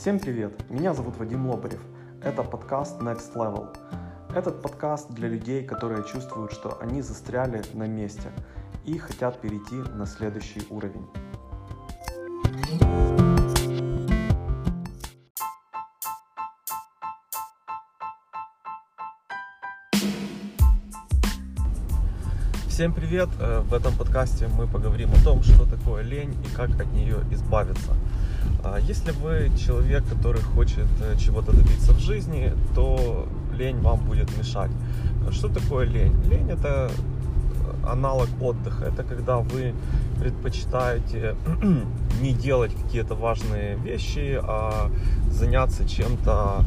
Всем привет! Меня зовут Вадим Лобарев. Это подкаст Next Level. Этот подкаст для людей, которые чувствуют, что они застряли на месте и хотят перейти на следующий уровень. Всем привет! Э, в этом подкасте мы поговорим о том, что такое лень и как от нее избавиться. А если вы человек, который хочет э, чего-то добиться в жизни, то лень вам будет мешать. Что такое лень? Лень это аналог отдыха. Это когда вы предпочитаете не делать какие-то важные вещи, а заняться чем-то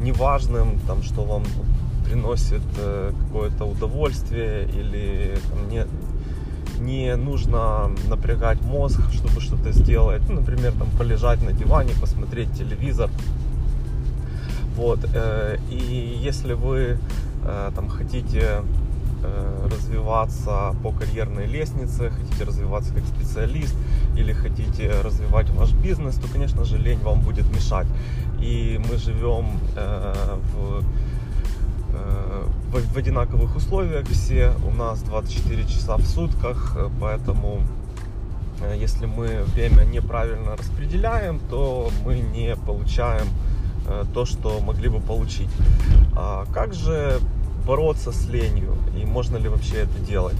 неважным, там, что вам приносит э, какое-то удовольствие или там, не, не нужно напрягать мозг, чтобы что-то сделать. Ну, например, там полежать на диване, посмотреть телевизор. Вот. Э, и если вы э, там хотите э, развиваться по карьерной лестнице, хотите развиваться как специалист или хотите развивать ваш бизнес, то, конечно же, лень вам будет мешать. И мы живем в в, в одинаковых условиях все. У нас 24 часа в сутках, э, поэтому э, если мы время неправильно распределяем, то мы не получаем э, то, что могли бы получить. А как же бороться с ленью и можно ли вообще это делать?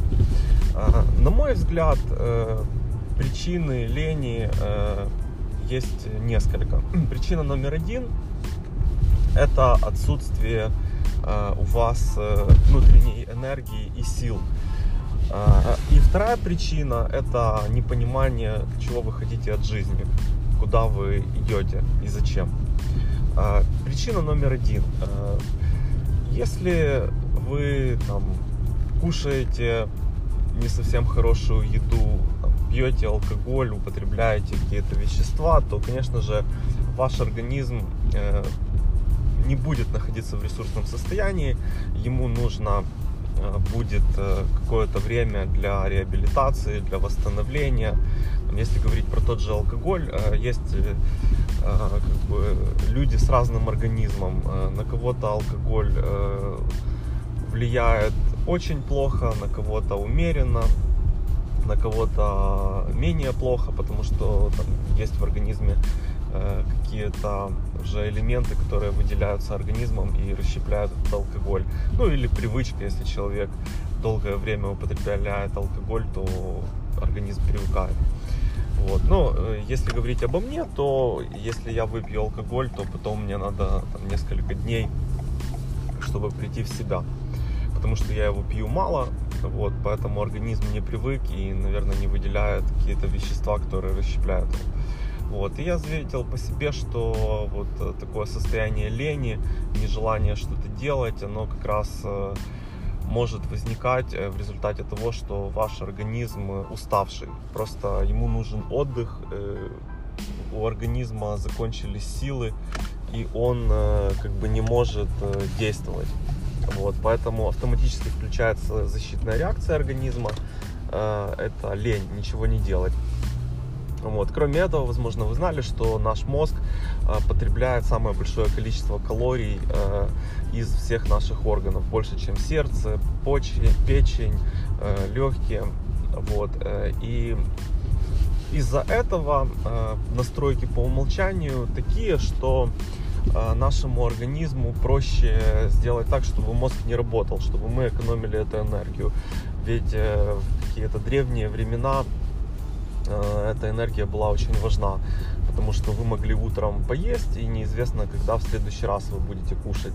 А, на мой взгляд, причины лени есть несколько. Причина номер один – это отсутствие у вас э, внутренней энергии и сил. Э, и вторая причина – это непонимание, чего вы хотите от жизни, куда вы идете и зачем. Причина номер один. Если вы там, кушаете не совсем хорошую еду, пьете алкоголь, употребляете какие-то вещества, то, конечно же, ваш организм не будет находиться в ресурсном состоянии, ему нужно э, будет э, какое-то время для реабилитации, для восстановления. Если говорить про тот же алкоголь, э, есть как бы, люди с разным организмом. На кого-то алкоголь влияет очень плохо, на кого-то умеренно, на кого-то менее плохо, потому что там есть в организме какие-то уже элементы, которые выделяются организмом и расщепляют этот алкоголь. Ну или привычка, если человек долгое время употребляет алкоголь, то организм привыкает. Вот. Но э, если говорить обо мне, то если я выпью алкоголь, то потом мне надо там, несколько дней, чтобы прийти в себя. Потому что я его пью мало, вот, поэтому организм не привык и, наверное, не выделяет какие-то вещества, которые расщепляют его. Вот. И я заметил по себе, что вот э, такое состояние лени, нежелание что-то делать, оно как раз э, может возникать э, в результате того, что ваш организм уставший. Просто ему нужен отдых, у организма закончились силы, и он как бы не может действовать. Вот, поэтому автоматически включается защитная реакция организма. Это лень, ничего не делать. Вот. Кроме этого, возможно, вы знали, что наш мозг э, потребляет самое большое количество калорий э, из всех наших органов, больше, чем сердце, почки, печень, э, легкие. Вот. И из-за этого настройки по умолчанию такие, что нашему организму проще сделать так, чтобы мозг не работал, чтобы мы экономили эту энергию. Ведь в какие-то древние времена эта энергия была очень важна, потому что вы могли утром поесть, и неизвестно, когда в следующий раз вы будете кушать.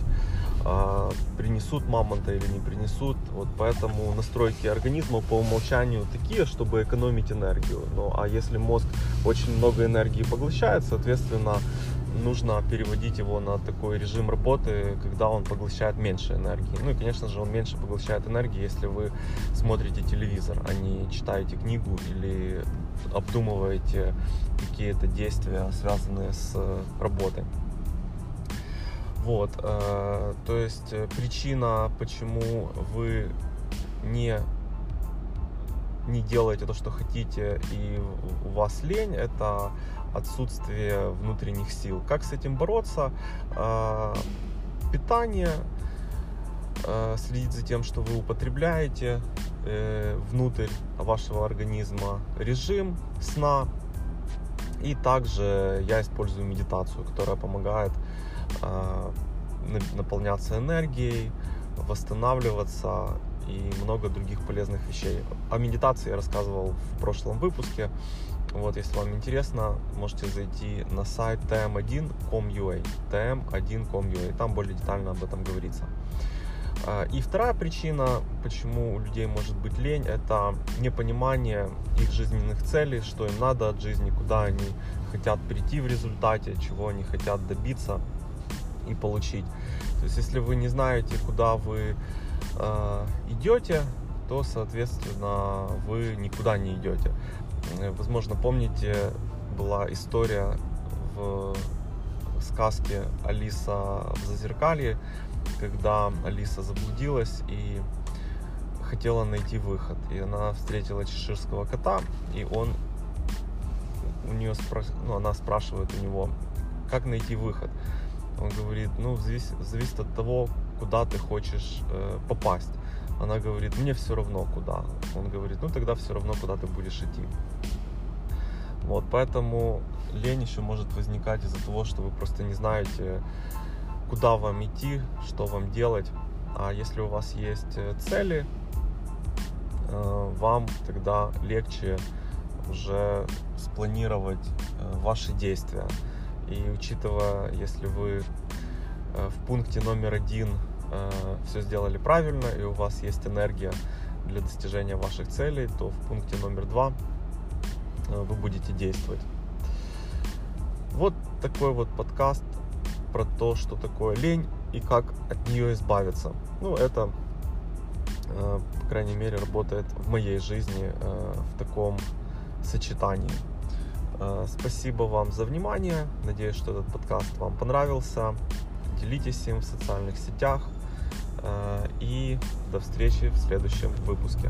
А, принесут мамонта или не принесут. Вот поэтому настройки организма по умолчанию такие, чтобы экономить энергию. Ну а если мозг очень много энергии поглощает, соответственно, нужно переводить его на такой режим работы, когда он поглощает меньше энергии. Ну и, конечно же, он меньше поглощает энергии, если вы смотрите телевизор, а не читаете книгу или обдумываете какие-то действия, связанные с работой. Вот, э, то есть э, причина, почему вы не не делаете то, что хотите, и у вас лень, это отсутствие внутренних сил. Как с этим бороться? А, питание, а, следить за тем, что вы употребляете э, внутрь вашего организма, режим сна, и также я использую медитацию, которая помогает э, наполняться энергией, восстанавливаться и много других полезных вещей. О медитации я рассказывал в прошлом выпуске. Вот, если вам интересно, можете зайти на сайт tm1.com.ua, tm1.com.ua, там более детально об этом говорится. А, и вторая причина, почему у людей может быть лень, это непонимание их жизненных целей, что им надо от жизни, куда они хотят прийти в результате, чего они хотят добиться и получить. То есть, если вы не знаете, куда вы идете, то, соответственно, вы никуда не идете. Возможно, помните, была история в сказке Алиса в Зазеркалье, когда Алиса заблудилась и хотела найти выход. И она встретила чеширского кота, и он у нее спро... ну, она спрашивает у него, как найти выход. Он говорит, ну, зависит, зависит от того, куда ты хочешь э, попасть. Она говорит, мне все равно куда. Он говорит, ну тогда все равно куда ты будешь идти. Вот, поэтому лень еще может возникать из-за того, что вы просто не знаете, куда вам идти, что вам делать. А если у вас есть э, цели, э, вам тогда легче уже спланировать э, ваши действия. И учитывая, если вы в пункте номер один все сделали правильно, и у вас есть энергия для достижения ваших целей, то в пункте номер два вы будете действовать. Вот такой вот подкаст про то, что такое лень и как от нее избавиться. Ну, это, э, по крайней мере, работает в моей жизни э, в таком сочетании. Э, спасибо вам за внимание. Надеюсь, что этот подкаст вам понравился. Делитесь им в социальных сетях. И до встречи в следующем выпуске.